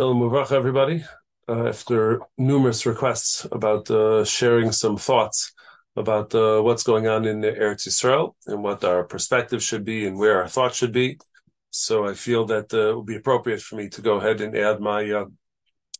Shalom Uvach, everybody. Uh, after numerous requests about uh, sharing some thoughts about uh, what's going on in the Eretz Yisrael and what our perspective should be and where our thoughts should be, so I feel that uh, it would be appropriate for me to go ahead and add my uh,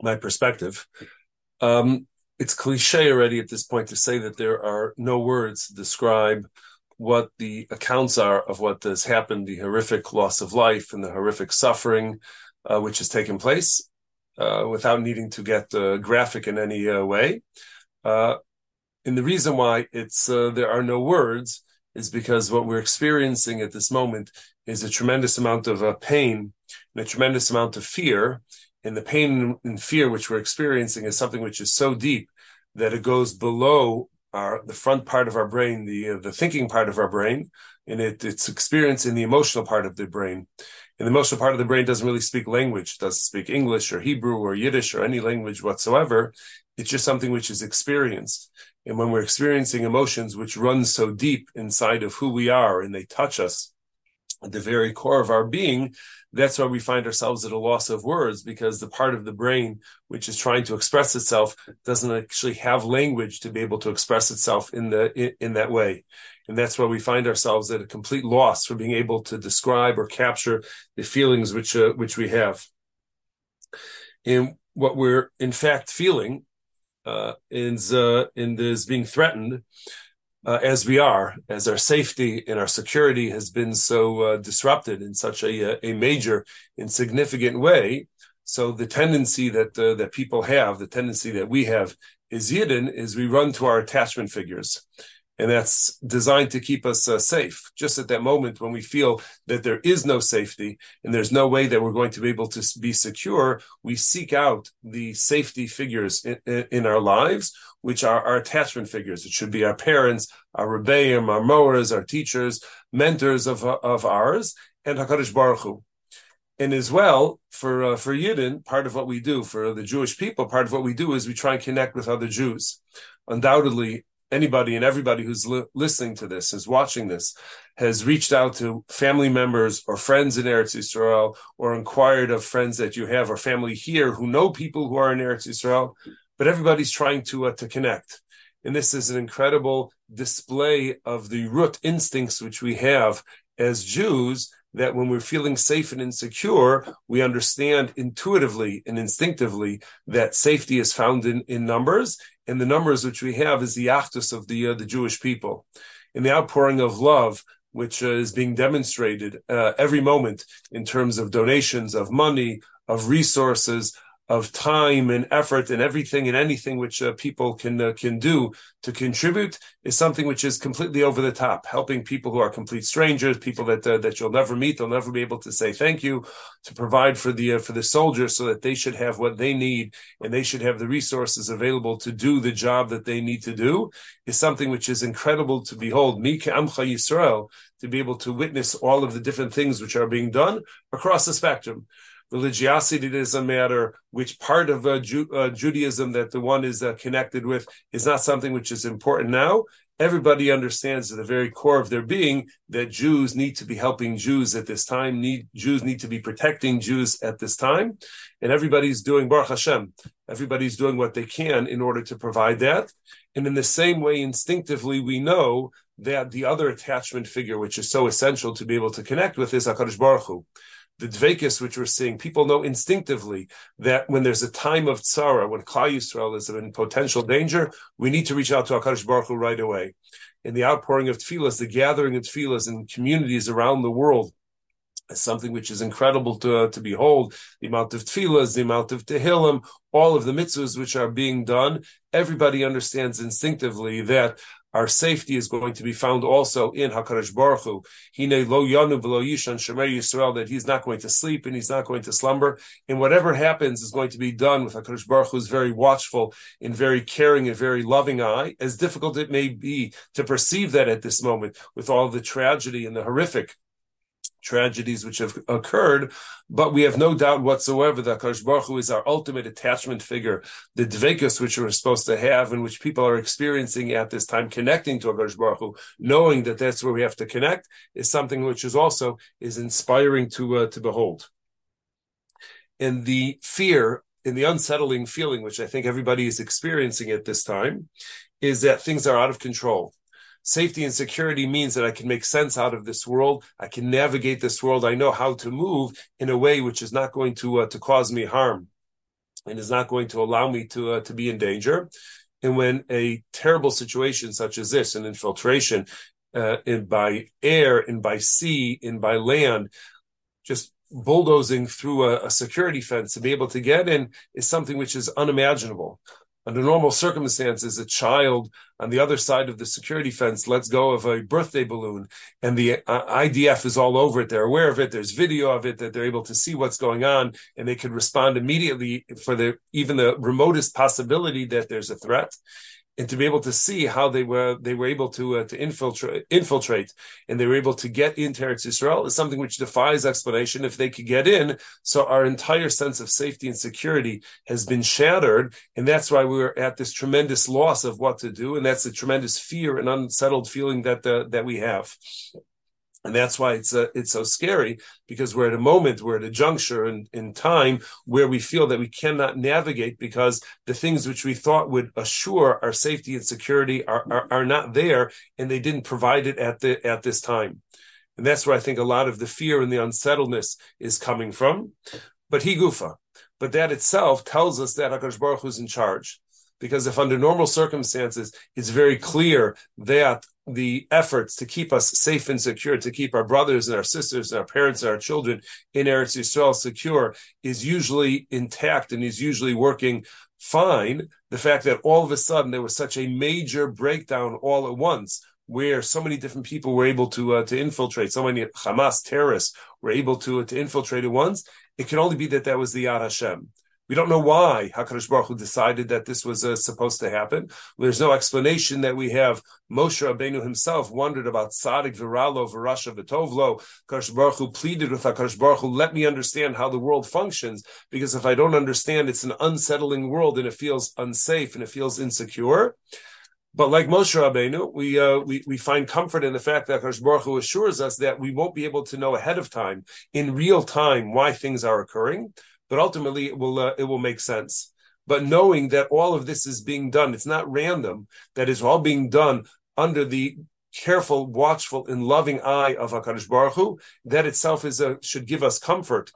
my perspective. Um, it's cliche already at this point to say that there are no words to describe what the accounts are of what has happened, the horrific loss of life and the horrific suffering uh, which has taken place uh, without needing to get uh, graphic in any uh, way. Uh, and the reason why it's uh, there are no words is because what we're experiencing at this moment is a tremendous amount of pain and a tremendous amount of fear. And the pain and fear which we're experiencing is something which is so deep that it goes below our the front part of our brain, the the thinking part of our brain, and it, it's experienced in the emotional part of the brain and the emotional part of the brain doesn't really speak language, doesn't speak English or Hebrew or Yiddish or any language whatsoever. It's just something which is experienced. And when we're experiencing emotions which run so deep inside of who we are and they touch us at the very core of our being, that's why we find ourselves at a loss of words because the part of the brain which is trying to express itself doesn't actually have language to be able to express itself in the in, in that way and that's why we find ourselves at a complete loss for being able to describe or capture the feelings which uh, which we have. And what we're in fact feeling uh, is uh, in this being threatened uh, as we are, as our safety and our security has been so uh, disrupted in such a, uh, a major and significant way. So the tendency that uh, that people have, the tendency that we have, is yidden, is we run to our attachment figures and that's designed to keep us uh, safe. Just at that moment when we feel that there is no safety and there's no way that we're going to be able to be secure, we seek out the safety figures in, in, our lives, which are our attachment figures. It should be our parents, our rebbeim, our moros, our teachers, mentors of of ours, and Hakadosh Baruch Hu. And as well, for uh, for Yidden, part of what we do for the Jewish people, part of what we do is we try and connect with other Jews. Undoubtedly, anybody and everybody who's li- listening to this, is watching this, has reached out to family members or friends in Eretz Yisrael or inquired of friends that you have or family here who know people who are in Eretz Yisrael, but everybody's trying to uh, to connect. And this is an incredible display of the root instincts which we have as Jews that when we're feeling safe and insecure, we understand intuitively and instinctively that safety is found in, in numbers. And the numbers which we have is the achdus of the uh, the Jewish people, in the outpouring of love which uh, is being demonstrated uh, every moment in terms of donations of money, of resources, of time and effort and everything and anything which uh, people can uh, can do to contribute is something which is completely over the top. Helping people who are complete strangers, people that uh, that you'll never meet, they'll never be able to say thank you, to provide for the uh, for the soldiers so that they should have what they need and they should have the resources available to do the job that they need to do is something which is incredible to behold. Me Amcha Yisrael to be able to witness all of the different things which are being done across the spectrum religiosity doesn't matter, which part of uh, Ju- uh, Judaism that the one is uh, connected with is not something which is important now. Everybody understands at the very core of their being that Jews need to be helping Jews at this time. Need Jews need to be protecting Jews at this time, and everybody's doing Baruch Hashem. Everybody's doing what they can in order to provide that. And in the same way, instinctively, we know that the other attachment figure, which is so essential to be able to connect with, is Hakadosh Baruch Hu the dvekus which we're seeing, people know instinctively that when there's a time of tzara, when Klal Yisrael is in potential danger, we need to reach out to Hakadosh Baruch Hu right away. In the outpouring of tefillahs, the gathering of tefillahs in communities around the world, is something which is incredible to, uh, to behold. The amount of tefillahs, the amount of tehillim, all of the mitzvahs which are being done. Everybody understands instinctively that our safety is going to be found also in Hakadosh Baruch Hu. Hine lo yanum v'lo yishan shomer Yisrael that he's not going to sleep and he's not going to slumber, and whatever happens is going to be done with Hakadosh Baruch Hu's very watchful and very caring and very loving eye. As difficult it may be to perceive that at this moment, with all the tragedy and the horrific tragedies which have occurred, but we have no doubt whatsoever that Kadosh Baruch Hu is our ultimate attachment figure, the dvekus which we're supposed to have and which people are experiencing at this time, connecting to Kadosh Baruch Hu, knowing that that's where we have to connect, is something which is also is inspiring to uh, to behold. and the fear and the unsettling feeling, which I think everybody is experiencing at this time, is that things are out of control. Safety and security means that I can make sense out of this world. I can navigate this world. I know how to move in a way which is not going to uh, to cause me harm, and is not going to allow me to uh, to be in danger. And when a terrible situation such as this, an infiltration uh, in by air and by sea and by land, just bulldozing through a, a, security fence to be able to get in is something which is unimaginable. Under normal circumstances, a child on the other side of the security fence lets go of a birthday balloon, and the uh, IDF is all over it. They're aware of it. There's video of it that they're able to see what's going on, and they can respond immediately for the even the remotest possibility that there's a threat and to be able to see how they were they were able to uh, to infiltrate infiltrate and they were able to get into Eretz Yisrael is something which defies explanation. If they could get in, so our entire sense of safety and security has been shattered, and that's why we're at this tremendous loss of what to do, and that's the tremendous fear and unsettled feeling that uh, that we have. And that's why it's uh, it's so scary because we're at a moment, we're at a juncture in, in time where we feel that we cannot navigate because the things which we thought would assure our safety and security are, are, are not there, and they didn't provide it at the at this time. And that's where I think a lot of the fear and the unsettledness is coming from. But he gufa. But that itself tells us that Hakadosh Baruch Hu is in charge because if under normal circumstances it's very clear that the efforts to keep us safe and secure, to keep our brothers and our sisters and our parents and our children in Eretz Yisrael secure, is usually intact and is usually working fine. The fact that all of a sudden there was such a major breakdown all at once, where so many different people were able to uh, to infiltrate, so many Hamas terrorists were able to to infiltrate at once, it can only be that that was the Yad Hashem. We don't know why Hakadosh Baruch Hu decided that this was uh, supposed to happen. There's no explanation that we have. Moshe Rabbeinu himself wondered about Tzadik Viralo Virasha Vitovlo. Hakadosh Baruch Hu pleaded with Hakadosh Baruch Hu, let me understand how the world functions, because if I don't understand, it's an unsettling world and it feels unsafe and it feels insecure. But like Moshe Rabbeinu, we, uh, we we find comfort in the fact that Hakadosh Baruch Hu assures us that we won't be able to know ahead of time, in real time, why things are occurring but ultimately it will uh, it will make sense. But knowing that all of this is being done, it's not random. That is all being done under the careful, watchful, and loving eye of Hakadosh Baruch Hu. That itself is a, should give us comfort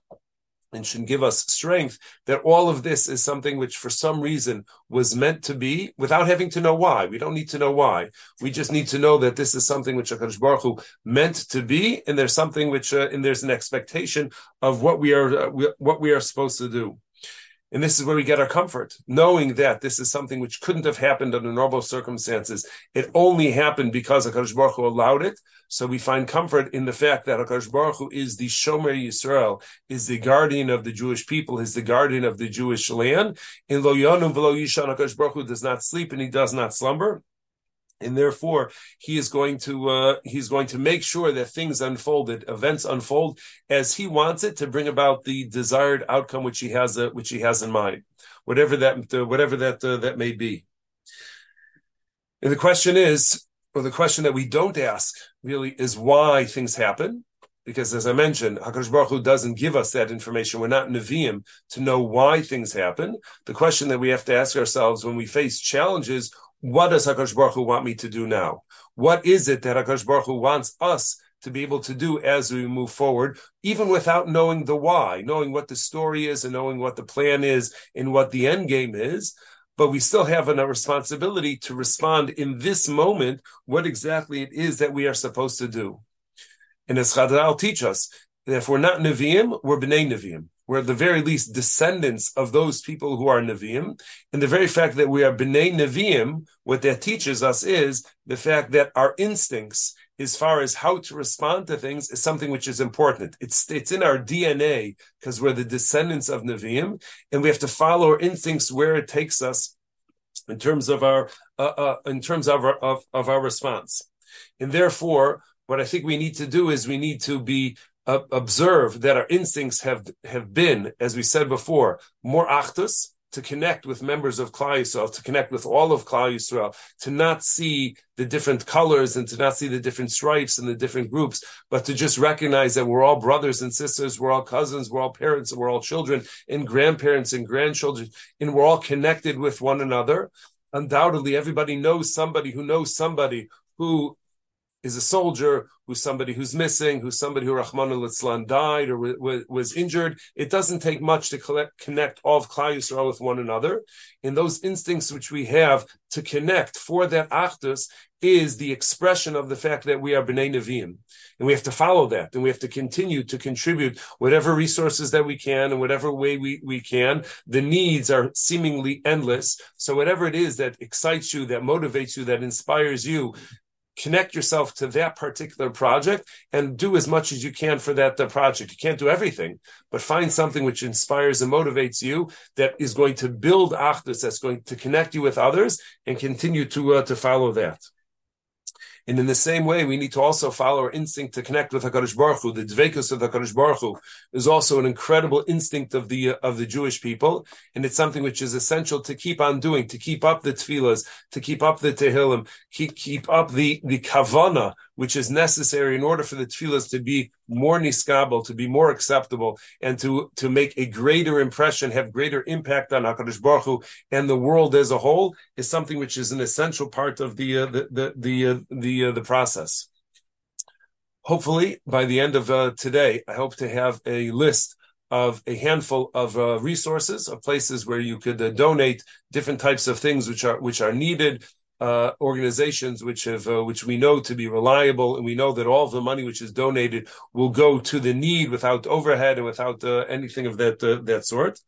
and should give us strength that all of this is something which for some reason was meant to be without having to know why. We don't need to know why. We just need to know that this is something which HaKadosh Baruch Hu meant to be, and there's something which, uh, and there's an expectation of what we are, uh, what we are supposed to do. And this is where we get our comfort, knowing that this is something which couldn't have happened under normal circumstances. It only happened because HaKadosh Baruch Hu allowed it. So we find comfort in the fact that HaKadosh Baruch Hu is the Shomer Yisrael, is the guardian of the Jewish people, is the guardian of the Jewish land. In Lo Yonum V'Lo Yishan, HaKadosh Baruch Hu does not sleep and he does not slumber and therefore he is going to uh, he's going to make sure that things unfolded events unfold as he wants it to bring about the desired outcome which he has uh, which he has in mind whatever that uh, whatever that uh, that may be and the question is or the question that we don't ask really is why things happen because as I mentioned, Hakadosh Baruch Hu doesn't give us that information. We're not Nevi'im to know why things happen. The question that we have to ask ourselves when we face challenges what does Hakadosh Baruch Hu want me to do now? What is it that Hakadosh Baruch Hu wants us to be able to do as we move forward, even without knowing the why, knowing what the story is and knowing what the plan is and what the end game is? But we still have a responsibility to respond in this moment what exactly it is that we are supposed to do. And as Chadal teach us, that if we're not Nevi'im, we're B'nai Nevi'im we're at the very least descendants of those people who are Nevi'im. And the very fact that we are B'nai Nevi'im, what that teaches us is the fact that our instincts, as far as how to respond to things, is something which is important. It's it's in our DNA because we're the descendants of Nevi'im, and we have to follow our instincts where it takes us in terms of our uh, uh, in terms of our of, of our response. And therefore, what I think we need to do is we need to be observe that our instincts have have been, as we said before, more achdus, to connect with members of Klal Yisrael, to connect with all of Klal Yisrael, to not see the different colors and to not see the different stripes and the different groups, but to just recognize that we're all brothers and sisters, we're all cousins, we're all parents, and we're all children and grandparents and grandchildren, and we're all connected with one another. Undoubtedly, everybody knows somebody who knows somebody who is a soldier, who's somebody who's missing, who's somebody who Rahman al died or was, was injured. It doesn't take much to collect, connect all of Klal Yisrael with one another. And those instincts which we have to connect for that Achdus is the expression of the fact that we are B'nai Nevi'im. And we have to follow that. And we have to continue to contribute whatever resources that we can and whatever way we, we can. The needs are seemingly endless. So whatever it is that excites you, that motivates you, that inspires you, connect yourself to that particular project and do as much as you can for that project. You can't do everything, but find something which inspires and motivates you that is going to build achdus, that's going to connect you with others and continue to uh, to follow that. And in the same way, we need to also follow our instinct to connect with Hakadosh Baruch Hu. The dvekus of Hakadosh Baruch Hu is also an incredible instinct of the uh, of the Jewish people, and it's something which is essential to keep on doing, to keep up the tefillas, to keep up the tehillim, keep keep up the the kavana which is necessary in order for the tefillas to be more niskabel, to be more acceptable, and to, to make a greater impression, have greater impact on Hakadosh Baruch Hu and the world as a whole, is something which is an essential part of the uh, the the the uh, the, uh, the process. Hopefully, by the end of uh, today, I hope to have a list of a handful of uh, resources of places where you could uh, donate different types of things which are which are needed uh, organizations which have uh, which we know to be reliable, and we know that all of the money which is donated will go to the need without overhead and without uh, anything of that uh, that sort.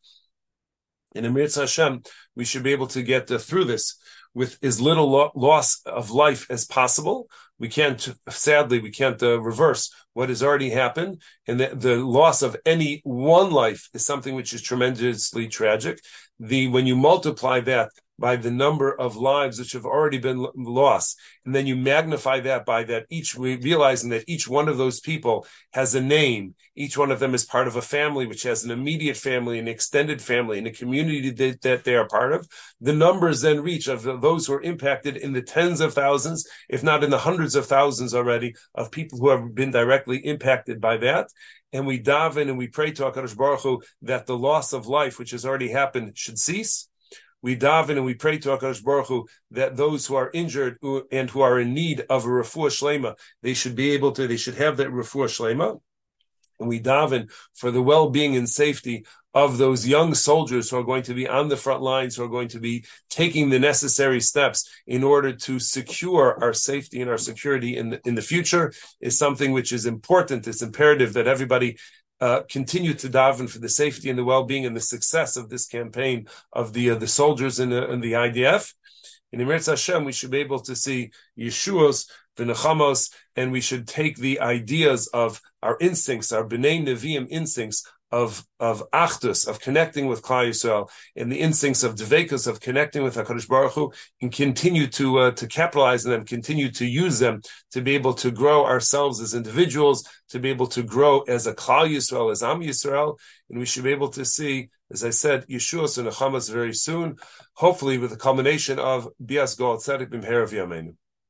In Amir Hashem, we should be able to get uh, through this with as little lo- loss of life as possible. We can't, sadly, we can't reverse what has already happened, and the, the loss of any one life is something which is tremendously tragic. The when you multiply that by the number of lives which have already been lost. And then you magnify that by that each, realizing that each one of those people has a name. Each one of them is part of a family, which has an immediate family, an extended family, and a community that, that they are part of. The numbers then reach of those who are impacted in the tens of thousands, if not in the hundreds of thousands already, of people who have been directly impacted by that and we daven and we pray to HaKadosh Baruch Hu that the loss of life, which has already happened, should cease, we daven and we pray to Hakadosh Baruch Hu that those who are injured and who are in need of a refuah shlema, they should be able to, they should have that refuah shlema. And we daven for the well-being and safety of those young soldiers who are going to be on the front lines, who are going to be taking the necessary steps in order to secure our safety and our security in the, in the future is something which is important. It's imperative that everybody uh, continue to daven for the safety and the well-being and the success of this campaign of the uh, the soldiers in the, in the IDF. In Emir Hashem, we should be able to see Yeshua's, the Nechamos, and we should take the ideas of our instincts, our B'nai Nevi'im instincts, of of achdus, of connecting with Klal Yisrael, and the instincts of devekus, of connecting with Hakadosh Baruch Hu, and continue to uh, to capitalize on them, continue to use them to be able to grow ourselves as individuals, to be able to grow as a Klal Yisrael, as Am Yisrael, and we should be able to see, as I said, Yeshua and Hamas very soon, hopefully with the culmination of Bias Goel Tzedek Bimher of Yameinu.